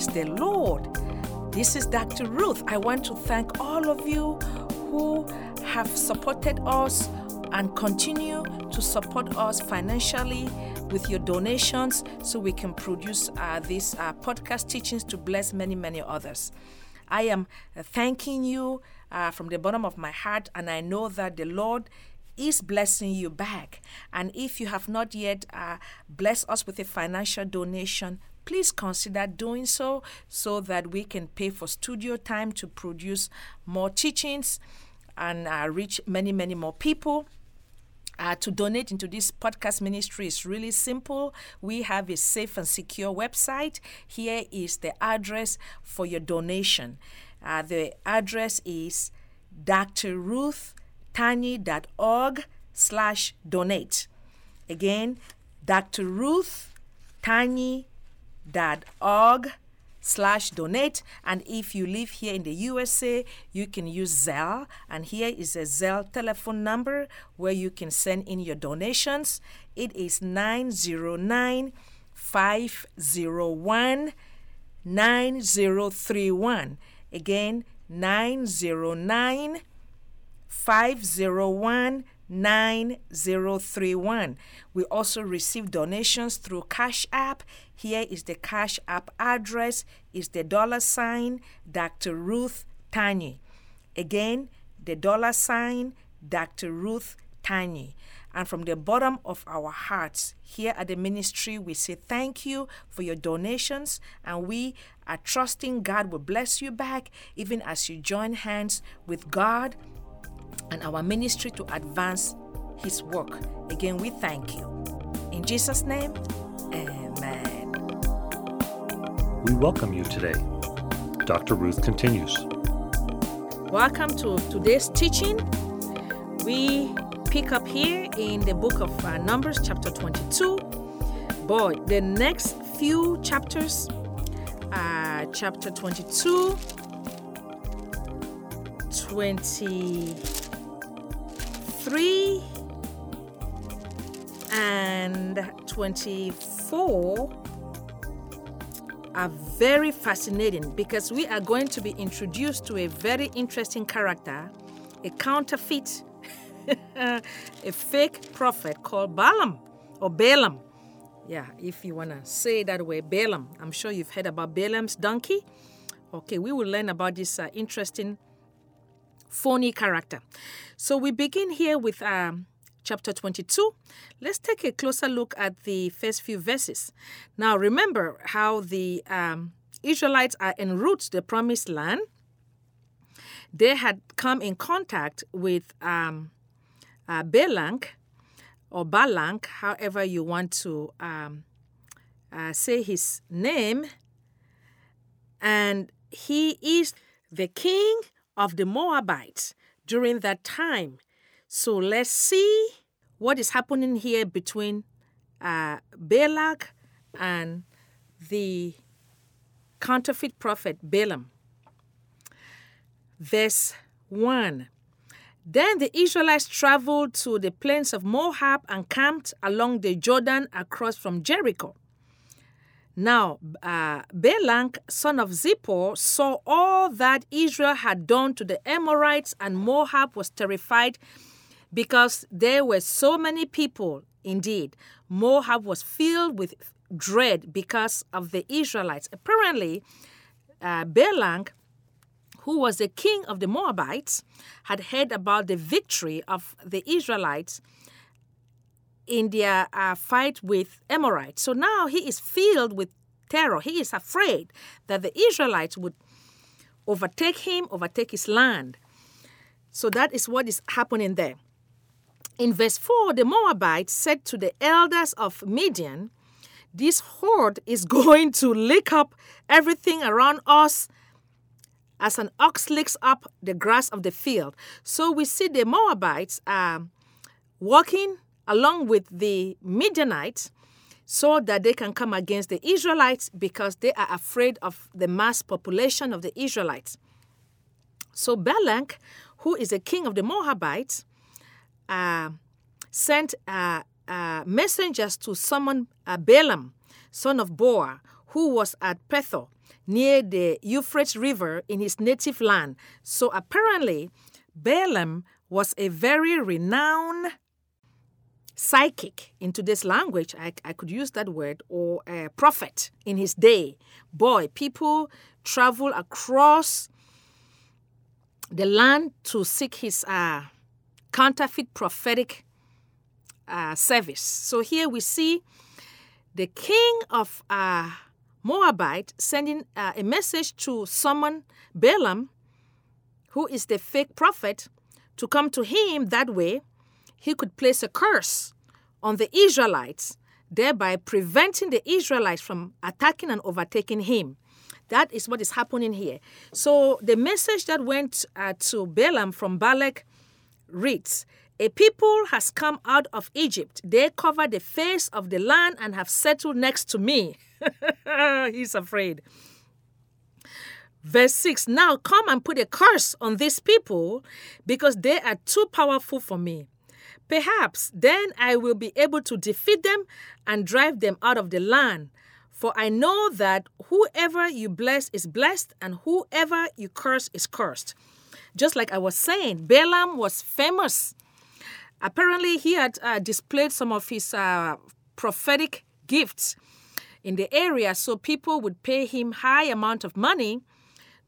Praise the Lord. This is Dr. Ruth. I want to thank all of you who have supported us and continue to support us financially with your donations so we can produce uh, these uh, podcast teachings to bless many, many others. I am thanking you uh, from the bottom of my heart, and I know that the Lord is blessing you back. And if you have not yet uh, blessed us with a financial donation, please consider doing so so that we can pay for studio time to produce more teachings and uh, reach many, many more people. Uh, to donate into this podcast ministry is really simple. We have a safe and secure website. Here is the address for your donation. Uh, the address is drruthtanyi.org slash donate. Again, drruthtanyi.org slash donate. And if you live here in the USA, you can use Zelle. And here is a Zelle telephone number where you can send in your donations. It is 909 501 9031. Again, 909 501 9031. We also receive donations through Cash App. Here is the Cash App address is the dollar sign Dr. Ruth Tanyi. Again, the dollar sign Dr. Ruth Tanyi. And from the bottom of our hearts, here at the ministry, we say thank you for your donations. And we are trusting God will bless you back, even as you join hands with God and our ministry to advance His work. Again, we thank you. In Jesus' name, amen. We welcome you today. Dr. Ruth continues. Welcome to today's teaching. We pick up here in the book of uh, Numbers, chapter 22. Boy, the next few chapters, uh, chapter 22, 23, and 24 are very fascinating because we are going to be introduced to a very interesting character, a counterfeit, a fake prophet called Balaam or Balaam. Yeah, if you want to say that way, Balaam. I'm sure you've heard about Balaam's donkey. Okay, we will learn about this uh, interesting phony character. So we begin here with um, chapter 22. Let's take a closer look at the first few verses. Now, remember how the um, Israelites are en route to the promised land. They had come in contact with um, uh, Balak or Balak, however you want to um, uh, say his name, and he is the king of the Moabites during that time. So let's see what is happening here between uh, Balak and the counterfeit prophet Balaam. Verse 1 Then the Israelites traveled to the plains of Moab and camped along the Jordan across from Jericho. Now, uh, Balak, son of Zippor, saw all that Israel had done to the Amorites, and Moab was terrified because there were so many people. Indeed, Moab was filled with dread because of the Israelites. Apparently, uh, Balak, who was the king of the Moabites, had heard about the victory of the Israelites in their uh, fight with Amorites. So now he is filled with terror. He is afraid that the Israelites would overtake him, overtake his land. So that is what is happening there. In verse 4, the Moabites said to the elders of Midian, This horde is going to lick up everything around us as an ox licks up the grass of the field. So we see the Moabites are walking along with the Midianites so that they can come against the Israelites because they are afraid of the mass population of the Israelites. So Balak, who is the king of the Moabites, uh, sent uh, uh, messengers to summon uh, Balaam, son of Beor, who was at Pethor. near the Euphrates River in his native land. So apparently, Balaam was a very renowned psychic in today's language. I, I could use that word, or a prophet in his day. Boy, people travel across the land to seek his uh, counterfeit prophetic uh, service. So here we see the king of uh, Moabite sending uh, a message to summon Balaam, who is the fake prophet, to come to him that way. He could place a curse on the Israelites, thereby preventing the Israelites from attacking and overtaking him. That is what is happening here. So the message that went uh, to Balaam from Balak reads A people has come out of Egypt. They cover the face of the land and have settled next to me. He's afraid. Verse 6 Now come and put a curse on these people because they are too powerful for me. Perhaps then I will be able to defeat them and drive them out of the land. For I know that whoever you bless is blessed, and whoever you curse is cursed. Just like I was saying, Balaam was famous. Apparently, he had uh, displayed some of his uh, prophetic gifts in the area, so people would pay him high amount of money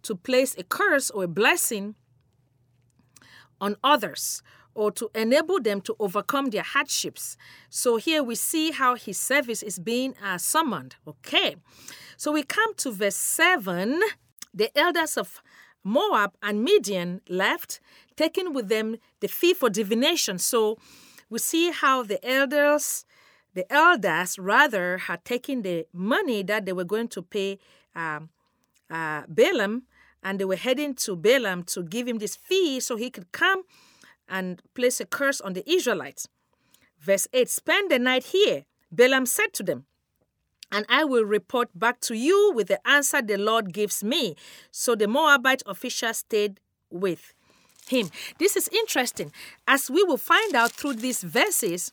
to place a curse or a blessing on others or to enable them to overcome their hardships. So here we see how his service is being uh, summoned. Okay. So we come to verse 7. The elders of Moab and Midian left, taking with them the fee for divination. So we see how the elders, the elders rather, had taken the money that they were going to pay um, uh, Balaam, and they were heading to Balaam to give him this fee so he could come and place a curse on the Israelites. Verse 8 Spend the night here, Balaam said to them, and I will report back to you with the answer the Lord gives me. So the Moabite official stayed with him. This is interesting. As we will find out through these verses,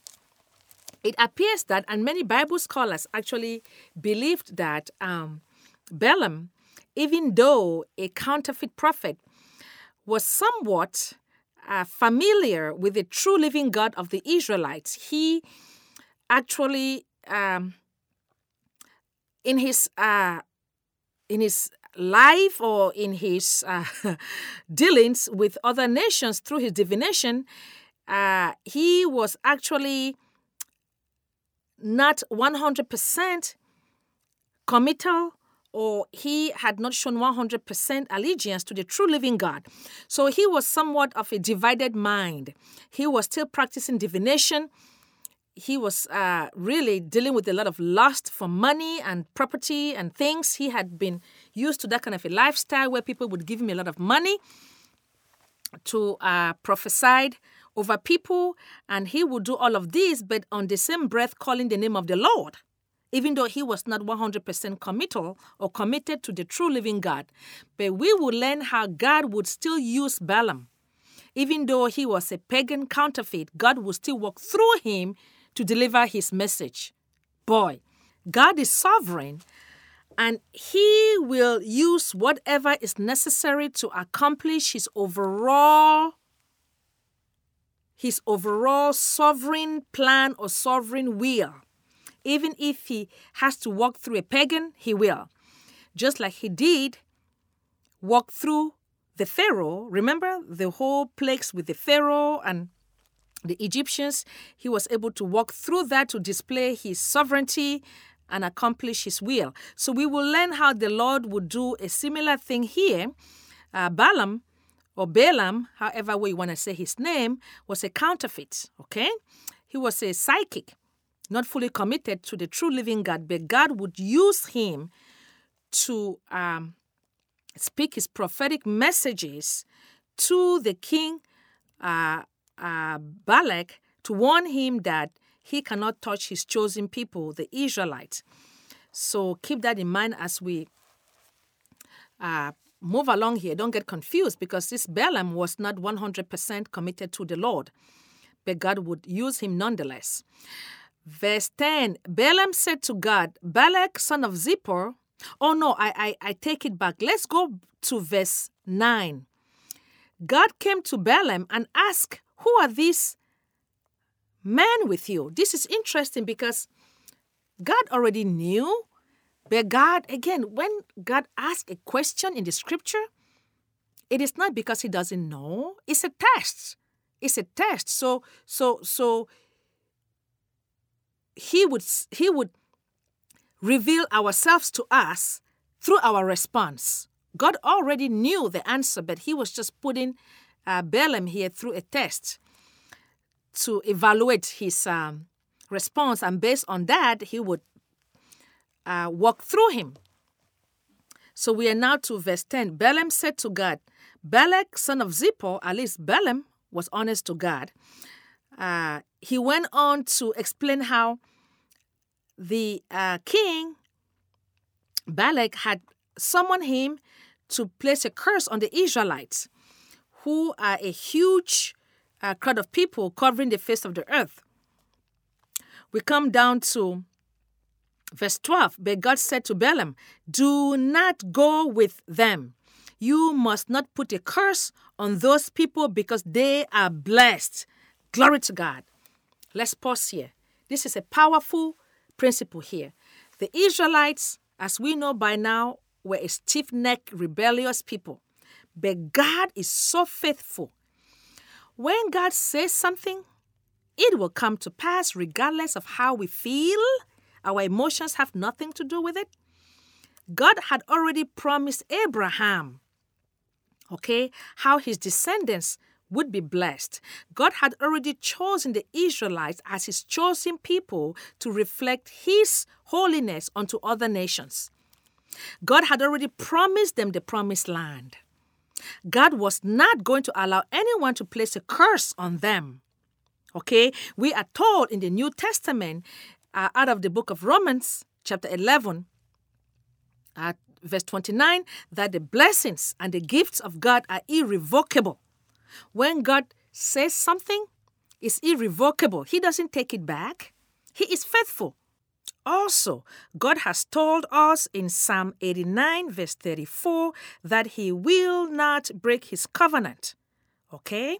it appears that, and many Bible scholars actually believed that um, Balaam, even though a counterfeit prophet, was somewhat uh, familiar with the true living God of the Israelites, he actually, um, in his uh, in his life or in his uh, dealings with other nations through his divination, uh, he was actually not 100% committal or he had not shown 100% allegiance to the true living God. So he was somewhat of a divided mind. He was still practicing divination. He was uh, really dealing with a lot of lust for money and property and things. He had been used to that kind of a lifestyle where people would give him a lot of money to uh, prophesy over people, and he would do all of this, but on the same breath calling the name of the Lord even though he was not 100% committal or committed to the true living God. But we will learn how God would still use Balaam. Even though he was a pagan counterfeit, God would still work through him to deliver his message. Boy, God is sovereign and he will use whatever is necessary to accomplish his overall his overall sovereign plan or sovereign will. Even if he has to walk through a pagan, he will. Just like he did walk through the Pharaoh. Remember the whole plagues with the Pharaoh and the Egyptians? He was able to walk through that to display his sovereignty and accomplish his will. So we will learn how the Lord would do a similar thing here. Uh, Balaam or Balaam, however way you want to say his name, was a counterfeit. Okay, he was a psychic not fully committed to the true living God, but God would use him to um, speak his prophetic messages to the king uh, uh, Balak to warn him that he cannot touch his chosen people, the Israelites. So keep that in mind as we uh, move along here. Don't get confused because this Balaam was not 100% committed to the Lord, but God would use him nonetheless. Verse 10 Balaam said to God, Balak, son of Zippor, Oh no, I, I, I take it back. Let's go to verse 9. God came to Balaam and asked, Who are these men with you? This is interesting because God already knew, but God, again, when God asks a question in the scripture, it is not because he doesn't know, it's a test. It's a test. So so so he would he would reveal ourselves to us through our response. God already knew the answer, but he was just putting uh, Balaam here through a test to evaluate his um, response, and based on that, he would uh, walk through him. So we are now to verse 10. Balaam said to God, Balak, son of Zippor, at least Balaam was honest to God. Uh, he went on to explain how the uh, king, Balak, had summoned him to place a curse on the Israelites, who are a huge uh, crowd of people covering the face of the earth. We come down to verse 12. But God said to Balaam, Do not go with them. You must not put a curse on those people because they are blessed. Glory to God. Let's pause here. This is a powerful principle here. The Israelites, as we know by now, were a stiff necked, rebellious people. But God is so faithful. When God says something, it will come to pass regardless of how we feel. Our emotions have nothing to do with it. God had already promised Abraham, okay, how his descendants would be blessed. God had already chosen the Israelites as his chosen people to reflect his holiness unto other nations. God had already promised them the promised land. God was not going to allow anyone to place a curse on them. Okay, we are told in the New Testament, uh, out of the book of Romans, chapter 11, uh, verse 29, that the blessings and the gifts of God are irrevocable. When God says something, it's irrevocable. He doesn't take it back. He is faithful. Also, God has told us in Psalm 89, verse 34, that He will not break His covenant. Okay?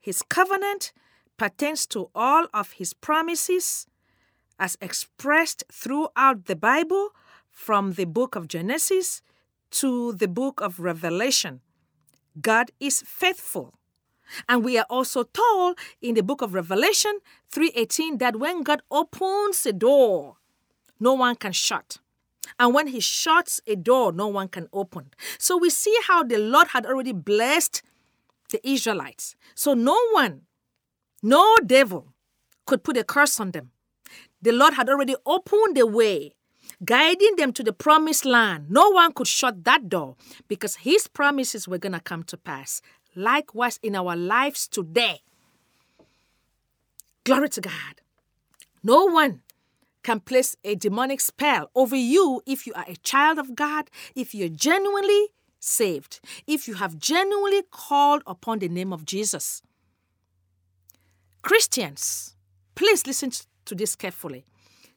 His covenant pertains to all of His promises as expressed throughout the Bible from the book of Genesis to the book of Revelation. God is faithful. And we are also told in the book of Revelation 3:18 that when God opens a door, no one can shut. And when he shuts a door, no one can open. So we see how the Lord had already blessed the Israelites. So no one, no devil could put a curse on them. The Lord had already opened the way, guiding them to the promised land. No one could shut that door because his promises were going to come to pass. Likewise, in our lives today. Glory to God. No one can place a demonic spell over you if you are a child of God, if you're genuinely saved, if you have genuinely called upon the name of Jesus. Christians, please listen to this carefully.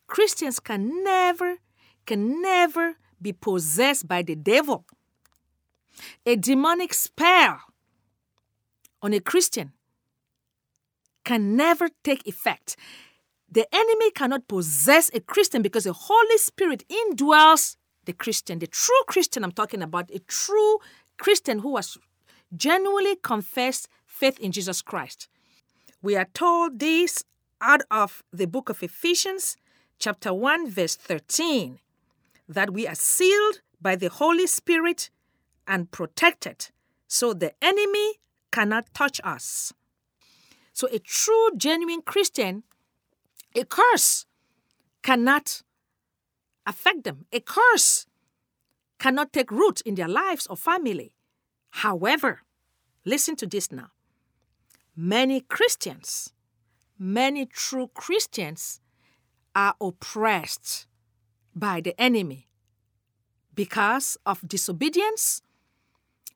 Christians can never, can never be possessed by the devil. A demonic spell on a Christian can never take effect. The enemy cannot possess a Christian because the Holy Spirit indwells the Christian, the true Christian I'm talking about, a true Christian who has genuinely confessed faith in Jesus Christ. We are told this out of the book of Ephesians, chapter 1, verse 13, that we are sealed by the Holy Spirit and protected, so the enemy cannot touch us. So, a true, genuine Christian, a curse cannot affect them. A curse cannot take root in their lives or family. However, listen to this now. Many Christians, many true Christians are oppressed by the enemy because of disobedience,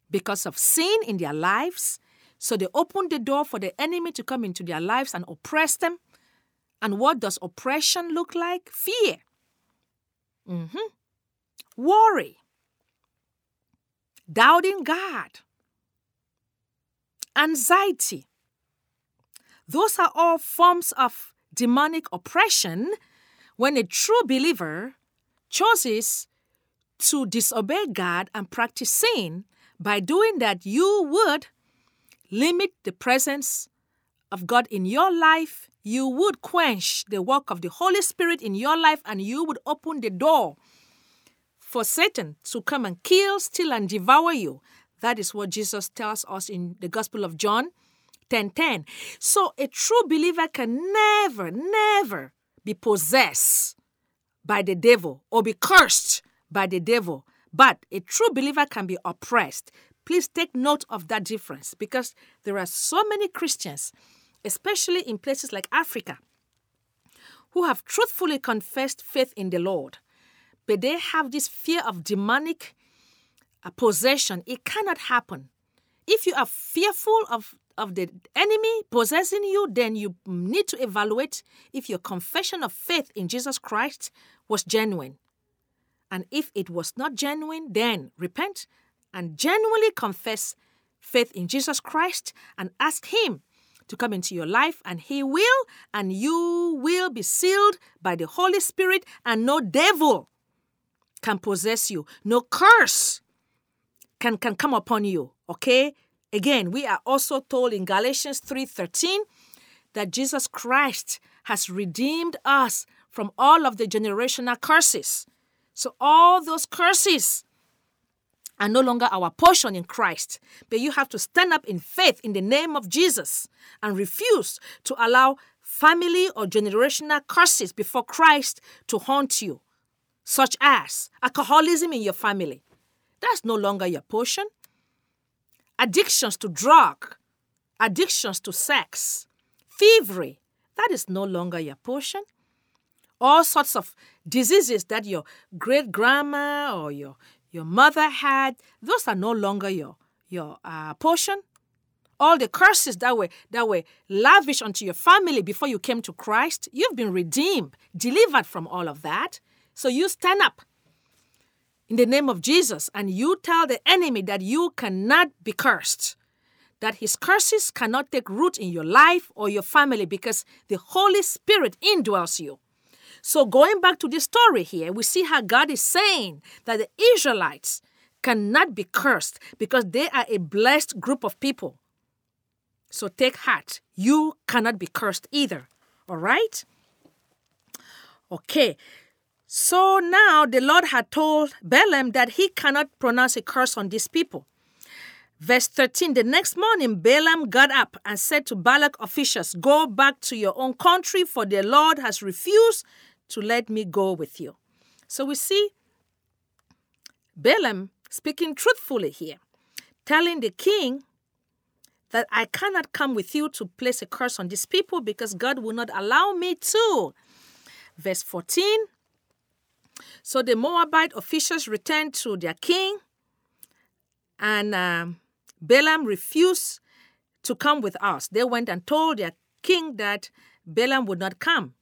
because of sin in their lives, so they open the door for the enemy to come into their lives and oppress them. And what does oppression look like? Fear. Mm-hmm. worry, doubting God, anxiety. Those are all forms of demonic oppression when a true believer chooses to disobey God and practice sin. By doing that, you would limit the presence of God in your life. You would quench the work of the Holy Spirit in your life, and you would open the door for Satan to come and kill, steal, and devour you. That is what Jesus tells us in the Gospel of John 10 10. So a true believer can never, never be possessed by the devil or be cursed by the devil. But a true believer can be oppressed. Please take note of that difference because there are so many Christians, especially in places like Africa, who have truthfully confessed faith in the Lord, but they have this fear of demonic uh, possession. It cannot happen. If you are fearful of, of the enemy possessing you, then you need to evaluate if your confession of faith in Jesus Christ was genuine. And if it was not genuine, then repent and genuinely confess faith in Jesus Christ and ask Him to come into your life, and He will, and you will be sealed by the Holy Spirit, and no devil can possess you, no curse can, can come upon you. Okay? Again, we are also told in Galatians 3:13 that Jesus Christ has redeemed us from all of the generational curses. So all those curses are no longer our portion in Christ. But you have to stand up in faith in the name of Jesus and refuse to allow family or generational curses before Christ to haunt you, such as alcoholism in your family. That's no longer your portion. Addictions to drug, addictions to sex, thievery, that is no longer your portion all sorts of diseases that your great grandma or your your mother had those are no longer your your uh, portion all the curses that were that were lavished onto your family before you came to Christ you've been redeemed delivered from all of that so you stand up in the name of Jesus and you tell the enemy that you cannot be cursed that his curses cannot take root in your life or your family because the Holy Spirit indwells you. So, going back to the story here, we see how God is saying that the Israelites cannot be cursed because they are a blessed group of people. So, take heart. You cannot be cursed either. All right? Okay. So now the Lord had told Balaam that he cannot pronounce a curse on these people. Verse 13 The next morning, Balaam got up and said to Balak officials, Go back to your own country, for the Lord has refused to let me go with you. So we see Balaam speaking truthfully here, telling the king that I cannot come with you to place a curse on these people because God will not allow me to. Verse 14 So the Moabite officials returned to their king, and um, Balaam refused to come with us. They went and told their king that Balaam would not come.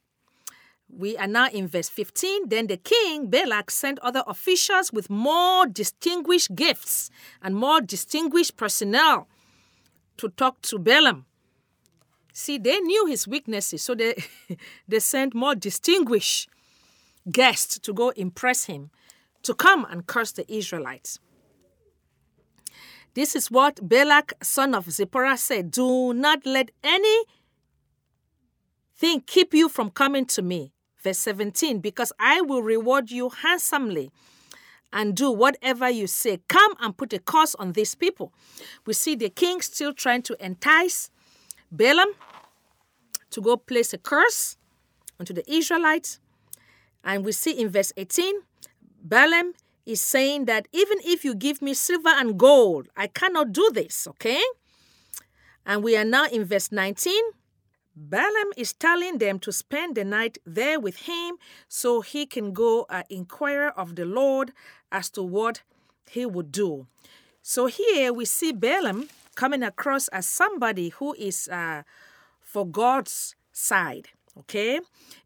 We are now in verse 15. Then the king, Balak, sent other officials with more distinguished gifts and more distinguished personnel to talk to Balaam. See, they knew his weaknesses, so they, they sent more distinguished guests to go impress him, to come and curse the Israelites. This is what Balak, son of Zipporah, said Do not let any thing keep you from coming to me. Verse 17, because I will reward you handsomely and do whatever you say. Come and put a curse on these people. We see the king still trying to entice Balaam to go place a curse onto the Israelites. And we see in verse 18, Balaam is saying that even if you give me silver and gold, I cannot do this, okay? And we are now in verse 19. Balaam is telling them to spend the night there with him so he can go uh, inquire of the Lord as to what he would do. So here we see Balaam coming across as somebody who is uh, for God's side, okay,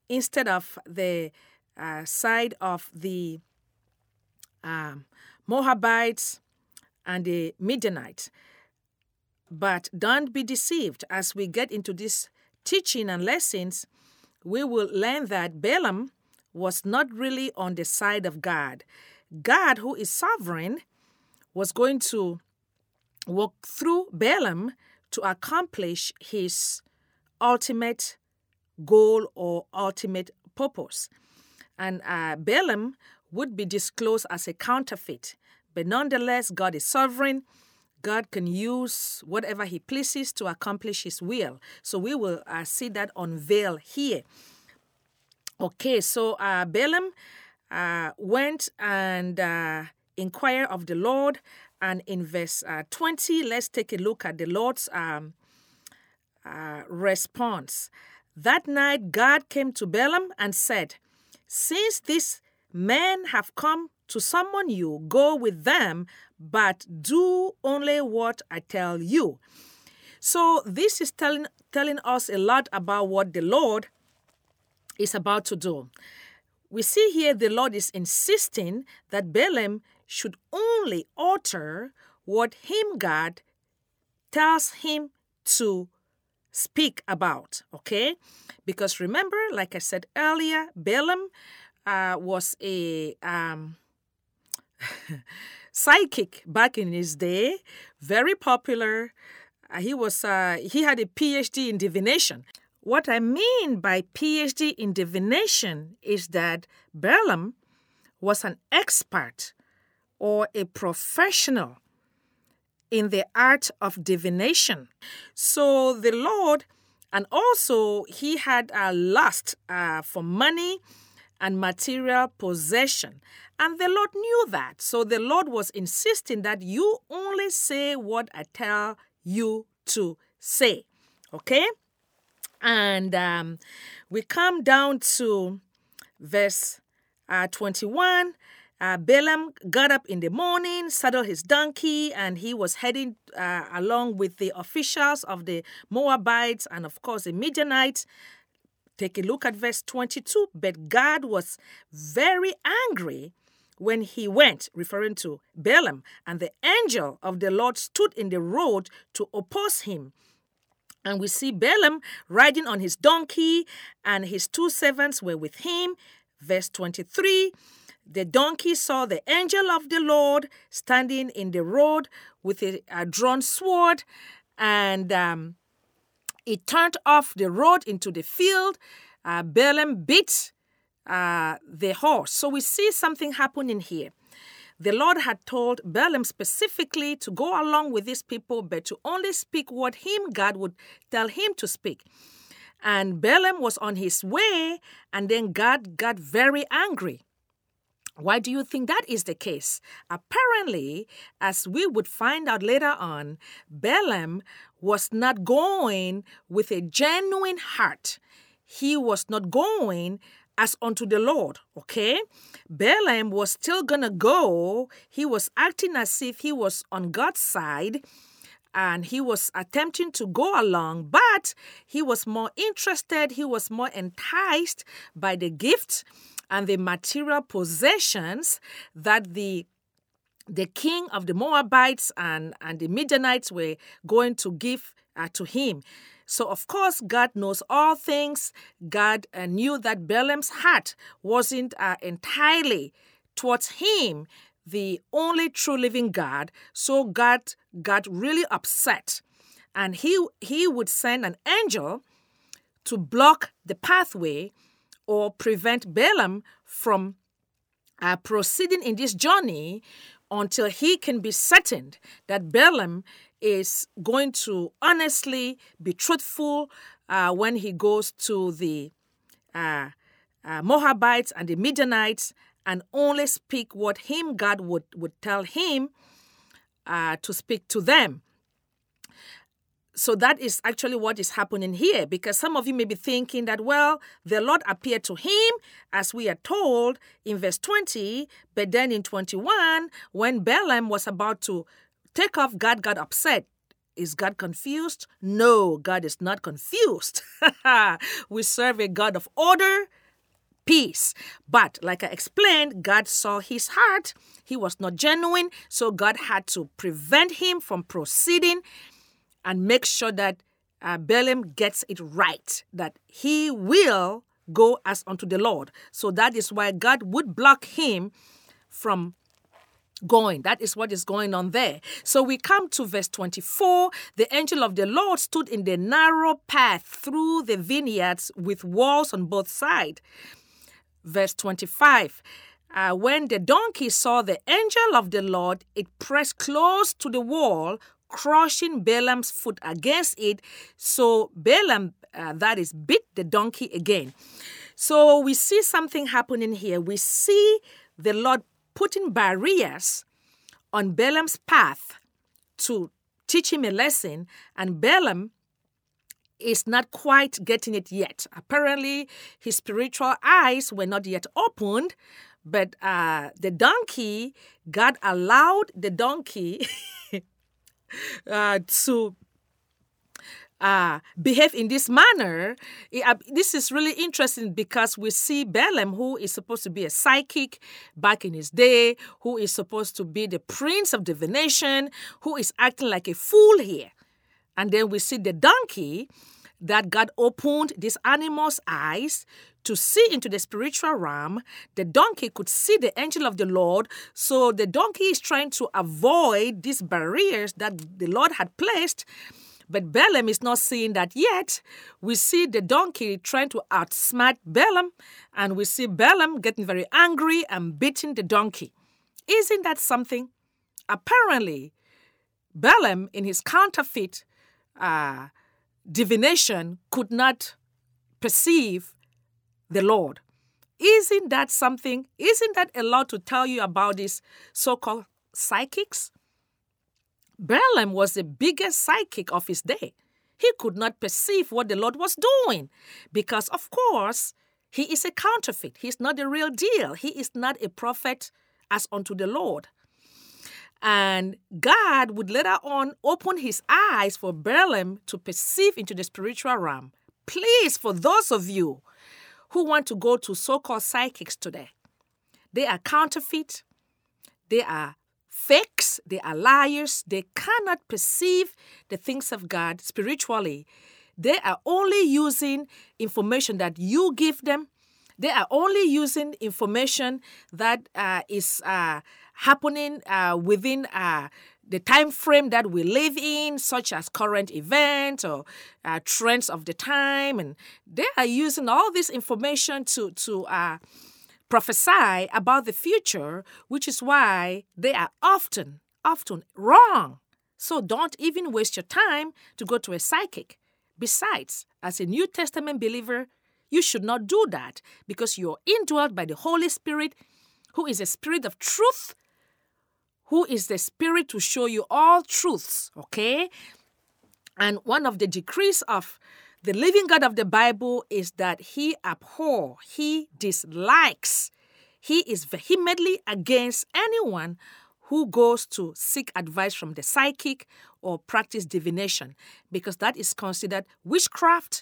instead of the uh, side of the um, Moabites and the Midianites. But don't be deceived. As we get into this teaching and lessons, we will learn that Balaam was not really on the side of God. God, who is sovereign, was going to walk through Balaam to accomplish his ultimate goal or ultimate purpose. And uh, Balaam would be disclosed as a counterfeit. But nonetheless, God is sovereign. God can use whatever He pleases to accomplish His will. So we will uh, see that unveil here. Okay, so uh, Balaam uh, went and uh, inquired of the Lord. And in verse uh, 20, let's take a look at the Lord's um, uh, response. That night, God came to Balaam and said, Since these men have come to summon you, go with them, but do only what I tell you. So, this is telling, telling us a lot about what the Lord is about to do. We see here the Lord is insisting that Balaam should only utter what him God tells him to speak about, okay? Because remember, like I said earlier, Balaam uh, was a um, psychic back in his day, very popular. Uh, he was uh, he had a PhD in divination. What I mean by PhD in divination is that Balaam was an expert or a professional in the art of divination. So the Lord, and also he had a lust uh, for money and material possession. And the Lord knew that. So the Lord was insisting that you only say what I tell you to say. Okay? And um, we come down to verse uh, 21. Uh, Balaam got up in the morning, saddled his donkey, and he was heading uh, along with the officials of the Moabites and, of course, the Midianites. Take a look at verse 22. But God was very angry when he went, referring to Balaam, and the angel of the Lord stood in the road to oppose him. And we see Balaam riding on his donkey, and his two servants were with him. Verse 23 The donkey saw the angel of the Lord standing in the road with a, a drawn sword, and um, it turned off the road into the field. Uh, Balaam beat uh, the horse. So we see something happening here. The Lord had told Balaam specifically to go along with these people, but to only speak what him, God, would tell him to speak. And Balaam was on his way, and then God got very angry. Why do you think that is the case? Apparently, as we would find out later on, Balaam was not going with a genuine heart. He was not going as unto the Lord. Okay? Balaam was still gonna go. He was acting as if he was on God's side and he was attempting to go along, but he was more interested, he was more enticed by the gift and the material possessions that the the king of the Moabites and, and the Midianites were going to give uh, to him. So, of course, God knows all things. God uh, knew that Balaam's heart wasn't uh, entirely towards him, the only true living God. So, God got really upset. And he, he would send an angel to block the pathway or prevent Balaam from uh, proceeding in this journey until he can be certain that Balaam is going to honestly be truthful uh, when he goes to the uh, uh, Moabites and the Midianites and only speak what him God would, would tell him uh, to speak to them. So that is actually what is happening here because some of you may be thinking that, well, the Lord appeared to him as we are told in verse 20, but then in 21, when Balaam was about to take off, God got upset. Is God confused? No, God is not confused. we serve a God of order, peace. But like I explained, God saw his heart. He was not genuine, so God had to prevent him from proceeding and make sure that uh, Balaam gets it right, that he will go as unto the Lord. So that is why God would block him from going. That is what is going on there. So we come to verse 24. The angel of the Lord stood in the narrow path through the vineyards with walls on both sides. Verse 25. Uh, when the donkey saw the angel of the Lord, it pressed close to the wall, crushing Balaam's foot against it. So Balaam, uh, that is, bit the donkey again. So we see something happening here. We see the Lord putting barriers on Balaam's path to teach him a lesson, and Balaam is not quite getting it yet. Apparently, his spiritual eyes were not yet opened, but uh, the donkey, God allowed the donkey uh, to uh, behave in this manner, uh, this is really interesting because we see Balaam, who is supposed to be a psychic back in his day, who is supposed to be the prince of divination, who is acting like a fool here. And then we see the donkey that God opened this animal's eyes to see into the spiritual realm. The donkey could see the angel of the Lord. So the donkey is trying to avoid these barriers that the Lord had placed but Balaam is not seeing that yet. We see the donkey trying to outsmart Balaam, and we see Balaam getting very angry and beating the donkey. Isn't that something? Apparently, Balaam, in his counterfeit uh, divination, could not perceive the Lord. Isn't that something? Isn't that a lot to tell you about these so called psychics? Balaam was the biggest psychic of his day. He could not perceive what the Lord was doing because, of course, he is a counterfeit. He's not the real deal. He is not a prophet as unto the Lord. And God would later on open his eyes for Balaam to perceive into the spiritual realm. Please, for those of you who want to go to so called psychics today, they are counterfeit, they are fakes, they are liars, they cannot perceive the things of God spiritually. They are only using information that you give them. They are only using information that uh, is uh, happening uh, within uh, the time frame that we live in, such as current events or uh, trends of the time, and they are using all this information to to uh, prophesy about the future, which is why they are often, often wrong. So don't even waste your time to go to a psychic. Besides, as a New Testament believer, you should not do that because you're indwelt by the Holy Spirit, who is a spirit of truth, who is the spirit to show you all truths, okay? And one of the decrees of the living God of the Bible is that he abhor, he dislikes, he is vehemently against anyone who goes to seek advice from the psychic or practice divination because that is considered witchcraft.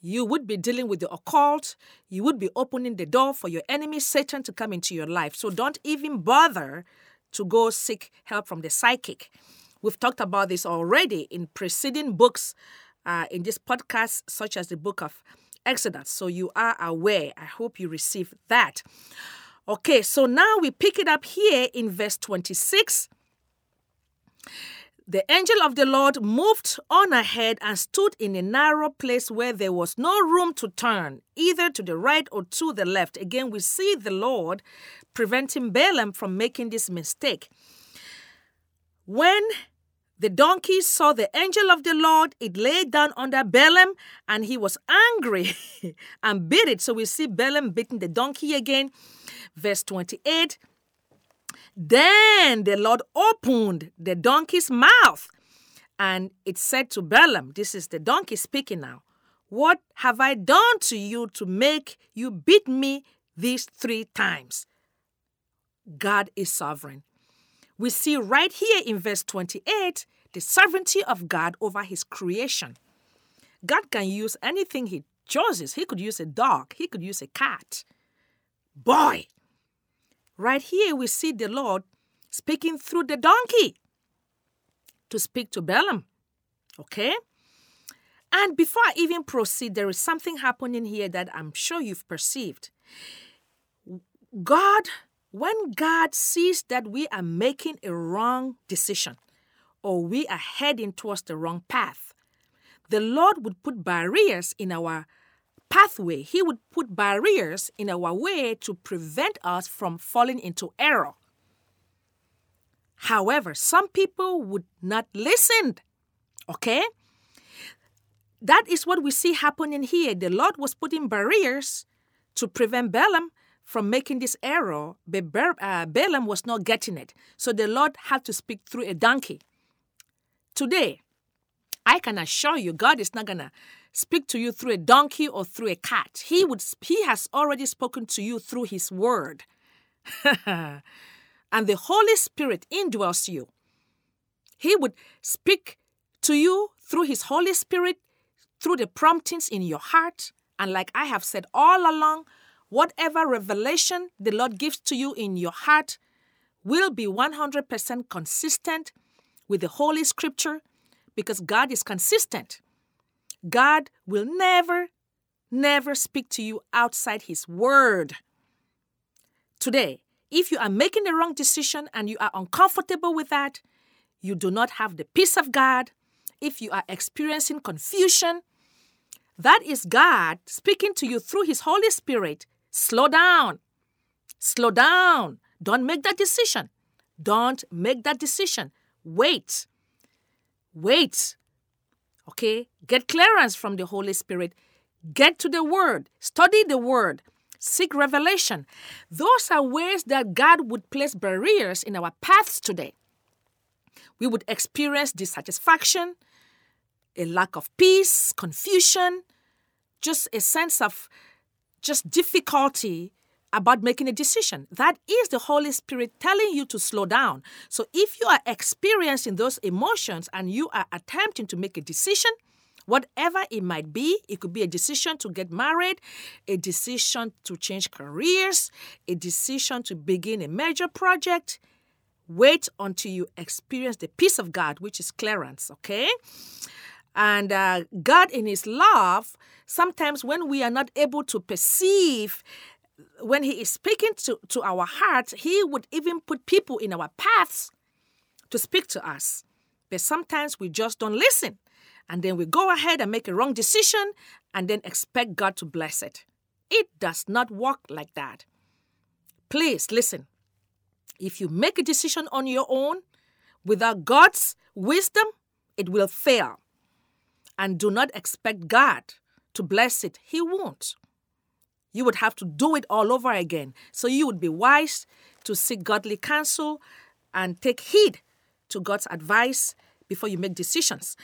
You would be dealing with the occult. You would be opening the door for your enemy, Satan, to come into your life. So don't even bother to go seek help from the psychic. We've talked about this already in preceding books uh, in this podcast, such as the book of Exodus. So you are aware. I hope you receive that. Okay, so now we pick it up here in verse 26. The angel of the Lord moved on ahead and stood in a narrow place where there was no room to turn, either to the right or to the left. Again, we see the Lord preventing Balaam from making this mistake. When the donkey saw the angel of the Lord. It lay down under Balaam and he was angry and bit it. So we see Balaam beating the donkey again. Verse 28 Then the Lord opened the donkey's mouth and it said to Balaam, This is the donkey speaking now. What have I done to you to make you beat me these three times? God is sovereign we see right here in verse 28 the sovereignty of God over his creation. God can use anything he chooses. He could use a dog, he could use a cat, boy. Right here, we see the Lord speaking through the donkey to speak to Balaam. Okay? And before I even proceed, there is something happening here that I'm sure you've perceived. God, when God sees that we are making a wrong decision or we are heading towards the wrong path, the Lord would put barriers in our pathway. He would put barriers in our way to prevent us from falling into error. However, some people would not listen. Okay? That is what we see happening here. The Lord was putting barriers to prevent Balaam from making this error, uh, Balaam was not getting it. So the Lord had to speak through a donkey. Today, I can assure you, God is not going to speak to you through a donkey or through a cat. He would he has already spoken to you through his word. and the Holy Spirit indwells you. He would speak to you through his Holy Spirit, through the promptings in your heart. And like I have said all along, whatever revelation the Lord gives to you in your heart will be 100% consistent with the Holy Scripture because God is consistent. God will never, never speak to you outside His Word. Today, if you are making the wrong decision and you are uncomfortable with that, you do not have the peace of God, if you are experiencing confusion, that is God speaking to you through His Holy Spirit. Slow down. Slow down. Don't make that decision. Don't make that decision. Wait. Wait. Okay? Get clearance from the Holy Spirit. Get to the Word. Study the Word. Seek revelation. Those are ways that God would place barriers in our paths today. We would experience dissatisfaction, a lack of peace, confusion, just a sense of just difficulty about making a decision. That is the Holy Spirit telling you to slow down. So if you are experiencing those emotions and you are attempting to make a decision, whatever it might be, it could be a decision to get married, a decision to change careers, a decision to begin a major project. Wait until you experience the peace of God, which is clearance, okay? And uh, God, in His love, sometimes when we are not able to perceive when he is speaking to, to our hearts, he would even put people in our paths to speak to us. But sometimes we just don't listen. And then we go ahead and make a wrong decision and then expect God to bless it. It does not work like that. Please listen. If you make a decision on your own without God's wisdom, it will fail. And do not expect God to bless it. He won't you would have to do it all over again. So you would be wise to seek godly counsel and take heed to God's advice before you make decisions.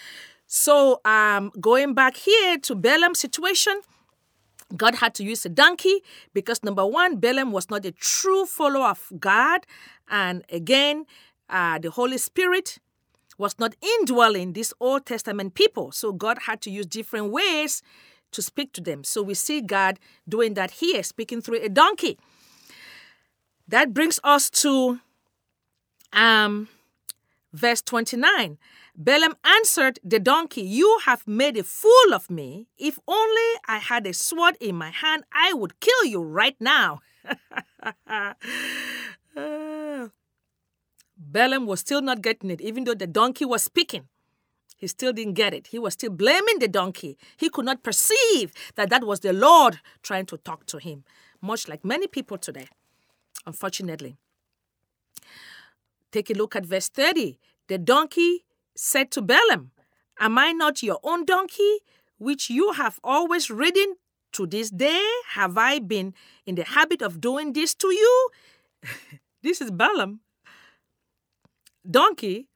So, um, going back here to Balaam's situation, God had to use a donkey because number one, Balaam was not a true follower of God, and again, uh, the Holy Spirit was not indwelling these Old Testament people. So God had to use different ways to speak to them. So we see God doing that here, speaking through a donkey. That brings us to um, verse 29. Balaam answered the donkey, You have made a fool of me. If only I had a sword in my hand, I would kill you right now. Balaam was still not getting it, even though the donkey was speaking. He still didn't get it. He was still blaming the donkey. He could not perceive that that was the Lord trying to talk to him, much like many people today, unfortunately. Take a look at verse 30. The donkey said to Balaam, Am I not your own donkey, which you have always ridden to this day? Have I been in the habit of doing this to you? this is Balaam. Donkey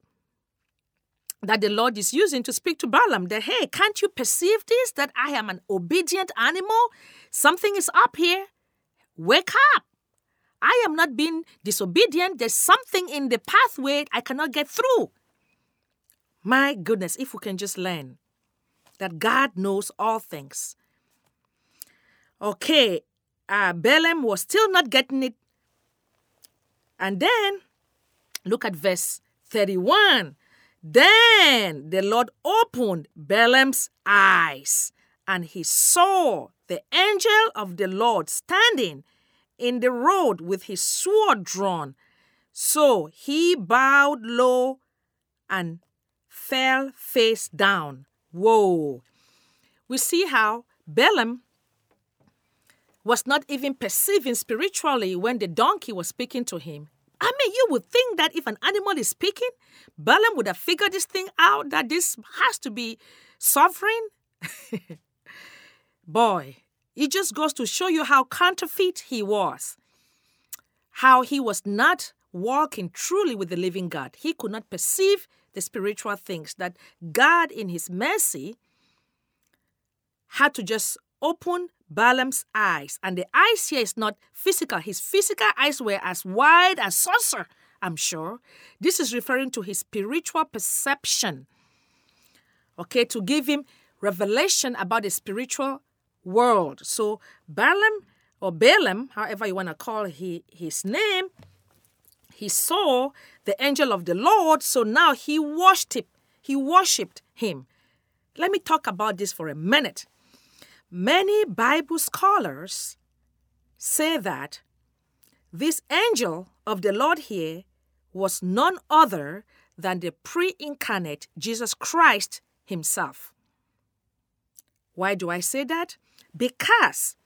that the Lord is using to speak to Balaam that, hey, can't you perceive this? That I am an obedient animal? Something is up here. Wake up. I am not being disobedient. There's something in the pathway I cannot get through. My goodness, if we can just learn that God knows all things. Okay, uh, Balaam was still not getting it. And then look at verse 31. Then the Lord opened Balaam's eyes, and he saw the angel of the Lord standing in the road with his sword drawn. So he bowed low and fell face down. Whoa. We see how Balaam was not even perceiving spiritually when the donkey was speaking to him. I mean, you would think that if an animal is speaking, Balaam would have figured this thing out that this has to be sovereign. Boy, it just goes to show you how counterfeit he was. How he was not walking truly with the living God. He could not perceive the spiritual things that God, in his mercy, had to just open Balaam's eyes. And the eyes here is not physical. His physical eyes were as wide as saucer, I'm sure. This is referring to his spiritual perception. Okay, to give him revelation about the spiritual world. So Balaam or Balaam, however you want to call he, his name, he saw the angel of the Lord, so now he worshipped, he worshipped him. Let me talk about this for a minute. Many Bible scholars say that this angel of the Lord here was none other than the pre incarnate Jesus Christ himself. Why do I say that? Because,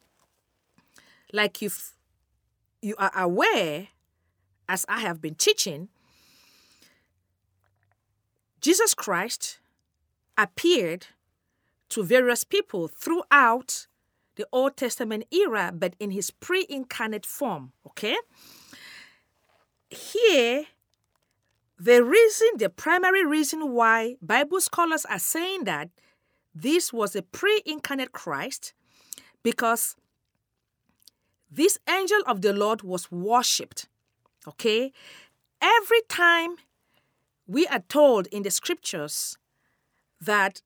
like if you are aware, as I have been teaching, Jesus Christ appeared to various people throughout the Old Testament era, but in his pre incarnate form. Okay? Here, the reason, the primary reason why Bible scholars are saying that this was a pre incarnate Christ, because this angel of the Lord was worshipped. Okay? Every time we are told in the scriptures that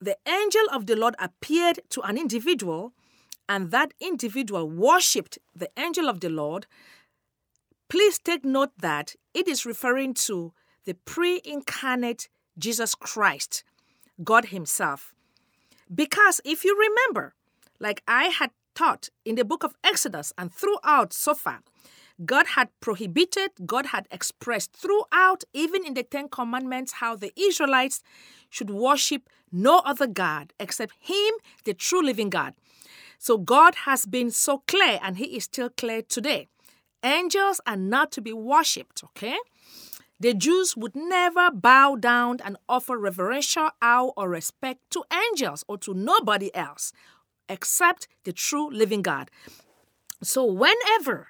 the angel of the Lord appeared to an individual, and that individual worshipped the angel of the Lord, please take note that it is referring to the pre incarnate Jesus Christ, God Himself. Because if you remember, like I had taught in the book of Exodus and throughout so far, God had prohibited, God had expressed throughout, even in the Ten Commandments, how the Israelites should worship no other God except Him, the true living God. So God has been so clear, and He is still clear today. Angels are not to be worshipped, okay? The Jews would never bow down and offer reverential awe or respect to angels or to nobody else except the true living God. So, whenever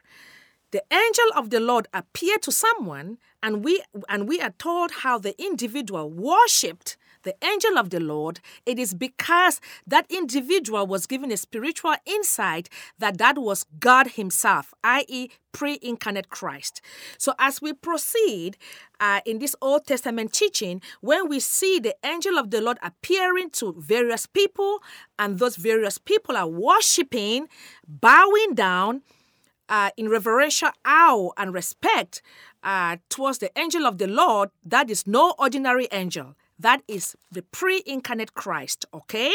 the angel of the Lord appeared to someone, and we and we are told how the individual worshipped the angel of the Lord, it is because that individual was given a spiritual insight that that was God Himself, i.e., pre incarnate Christ. So, as we proceed uh, in this Old Testament teaching, when we see the angel of the Lord appearing to various people, and those various people are worshiping, bowing down, uh, in reverential awe and respect uh, towards the angel of the Lord, that is no ordinary angel. That is the pre incarnate Christ, okay?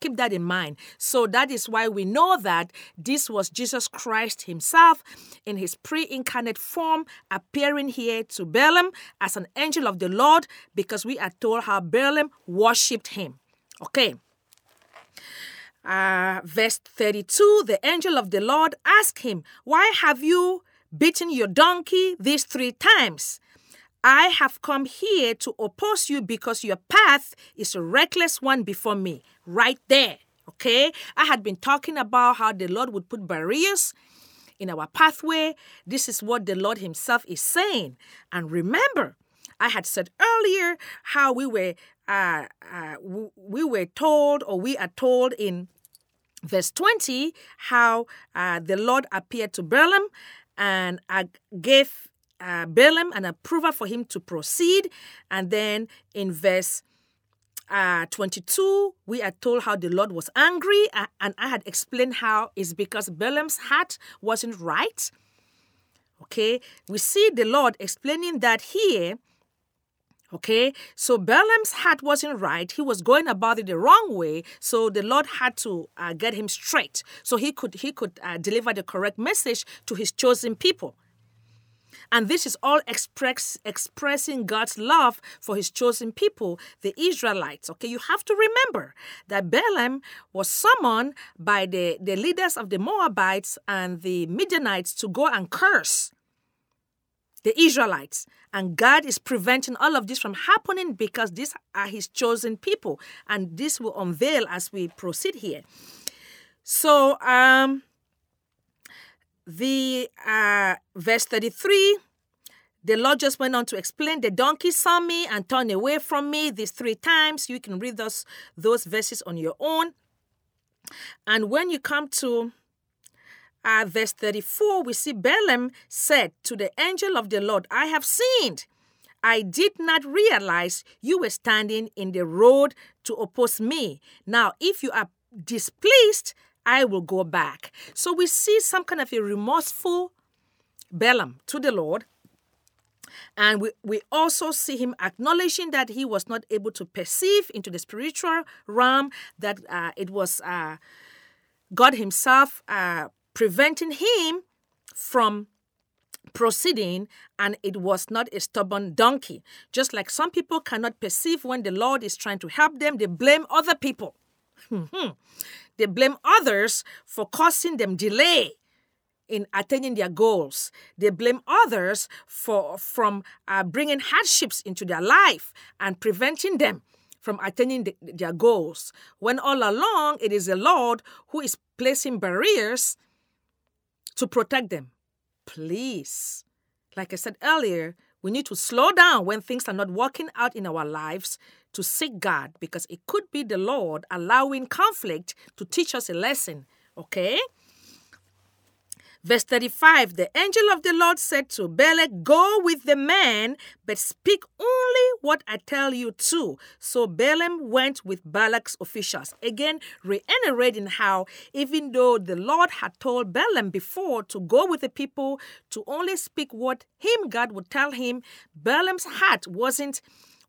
Keep that in mind. So that is why we know that this was Jesus Christ himself in his pre incarnate form appearing here to Balaam as an angel of the Lord because we are told how Balaam worshipped him. Okay. Uh, verse 32 The angel of the Lord asked him, Why have you beaten your donkey these three times? I have come here to oppose you because your path is a reckless one before me. Right there. Okay? I had been talking about how the Lord would put barriers in our pathway. This is what the Lord Himself is saying. And remember, I had said earlier how we were uh, uh, we were told, or we are told in verse 20, how uh, the Lord appeared to Balaam and uh, gave uh, Balaam an approval for him to proceed. And then in verse uh, 22, we are told how the Lord was angry, uh, and I had explained how it's because Balaam's heart wasn't right. Okay, we see the Lord explaining that here. Okay, so Balaam's heart wasn't right. He was going about it the wrong way. So the Lord had to uh, get him straight, so he could he could uh, deliver the correct message to his chosen people. And this is all express, expressing God's love for his chosen people, the Israelites. Okay, you have to remember that Balaam was summoned by the, the leaders of the Moabites and the Midianites to go and curse the Israelites. And God is preventing all of this from happening because these are his chosen people. And this will unveil as we proceed here. So, um, the uh, verse 33 the lord just went on to explain the donkey saw me and turned away from me these three times you can read those those verses on your own and when you come to uh, verse 34 we see balaam said to the angel of the lord i have sinned I did not realize you were standing in the road to oppose me. Now, if you are displeased, I will go back. So we see some kind of a remorseful Balaam to the Lord. And we, we also see him acknowledging that he was not able to perceive into the spiritual realm, that uh, it was uh, God Himself uh, preventing him from proceeding, and it was not a stubborn donkey. Just like some people cannot perceive when the Lord is trying to help them, they blame other people. They blame others for causing them delay in attaining their goals. They blame others for from uh, bringing hardships into their life and preventing them from attaining the, their goals. When all along it is the Lord who is placing barriers to protect them. Please, like I said earlier, we need to slow down when things are not working out in our lives to seek God because it could be the Lord allowing conflict to teach us a lesson. Okay? Verse 35 The angel of the Lord said to Balak, Go with the man, but speak only what I tell you to. So Balaam went with Balak's officials. Again, reiterating how, even though the Lord had told Balaam before to go with the people to only speak what him, God would tell him, Balaam's heart wasn't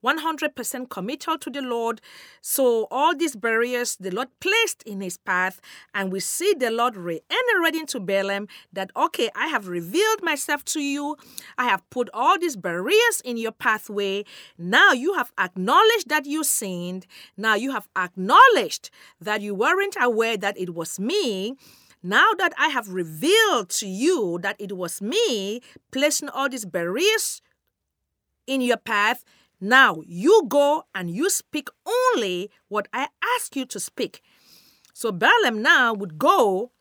100% committal to the Lord. So, all these barriers the Lord placed in his path, and we see the Lord reiterating to Balaam that, okay, I have revealed myself to you. I have put all these barriers in your pathway. Now you have acknowledged that you sinned. Now you have acknowledged that you weren't aware that it was me. Now that I have revealed to you that it was me placing all these barriers in your path, now you go and you speak only what I ask you to speak. So Balaam now would go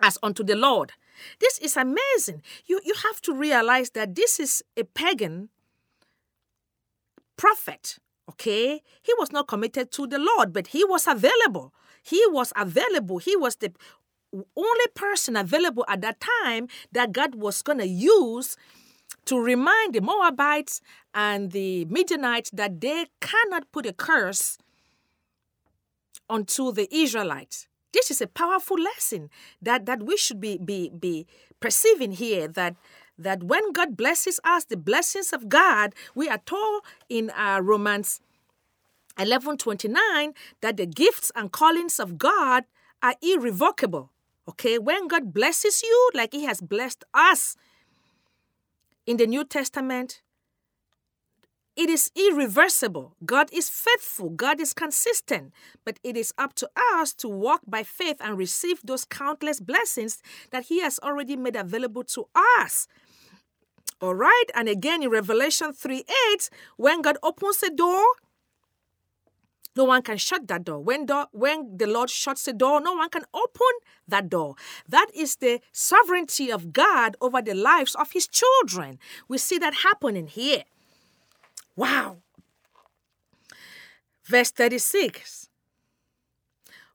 as unto the Lord. This is amazing. You, you have to realize that this is a pagan prophet. Okay? He was not committed to the Lord, but he was available. He was available. He was the only person available at that time that God was going to use to remind the Moabites and the Midianites that they cannot put a curse onto the Israelites. This is a powerful lesson that, that we should be, be, be perceiving here that, that when God blesses us, the blessings of God, we are told in uh, Romans 11:29 that the gifts and callings of God are irrevocable. Okay, when God blesses you, like He has blessed us in the New Testament, it is irreversible. God is faithful. God is consistent. But it is up to us to walk by faith and receive those countless blessings that He has already made available to us. All right. And again in Revelation 3 8, when God opens a door, no one can shut that door. When, door. when the Lord shuts the door, no one can open that door. That is the sovereignty of God over the lives of his children. We see that happening here. Wow. Verse 36.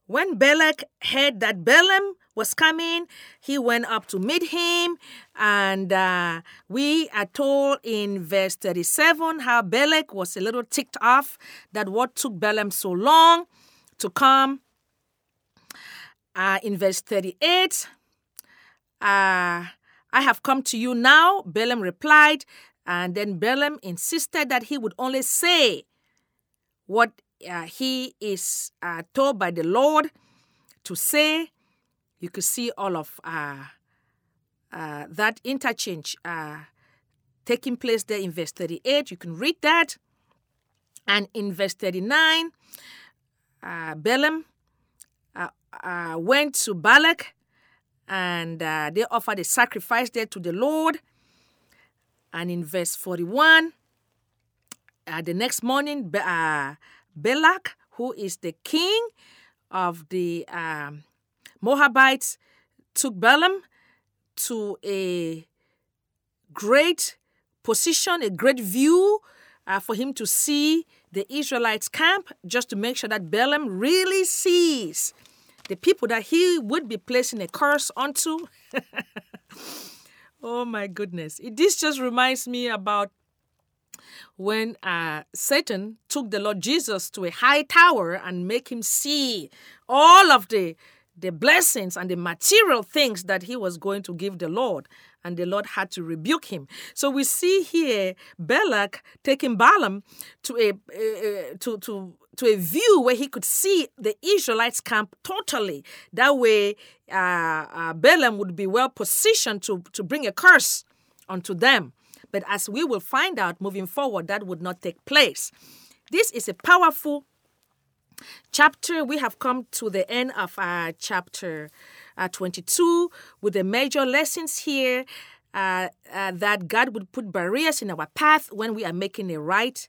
When Balak heard that Balaam was coming, he went up to meet him. And uh, we are told in verse 37 how Balak was a little ticked off that what took Balaam so long to come. Uh, in verse 38, uh, I have come to you now, Balaam replied. And then Balaam insisted that he would only say what uh, he is uh, told by the Lord to say. You could see all of uh, uh that interchange uh, taking place there in verse 38. You can read that. And in verse 39, uh, Balaam went to Balak and they offered a sacrifice there to the Lord. And in verse 41, uh, the next morning, uh, Balak, who is the king of the um, Moabites, took Balaam to a great position, a great view uh, for him to see the Israelites' camp, just to make sure that Balaam really sees the people that he would be placing a curse onto. oh my goodness. This just reminds me about when uh, Satan took the Lord Jesus to a high tower and make him see all of the the blessings and the material things that he was going to give the Lord, and the Lord had to rebuke him. So we see here Balak taking Balaam to a uh, to to to a view where he could see the Israelites' camp totally. That way, uh, uh, Balaam would be well positioned to to bring a curse onto them. But as we will find out moving forward, that would not take place. This is a powerful chapter. We have come to the end of our chapter uh, 22 with the major lessons here uh, uh, that God would put barriers in our path when we are making a right.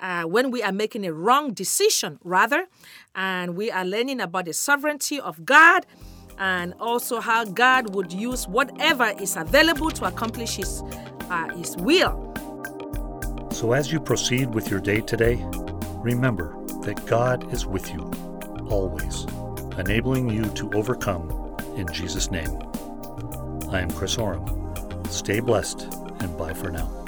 Uh, when we are making a wrong decision, rather, and we are learning about the sovereignty of God and also how God would use whatever is available to accomplish His uh, His will. So, as you proceed with your day today, remember that God is with you always, enabling you to overcome in Jesus' name. I am Chris Oram. Stay blessed and bye for now.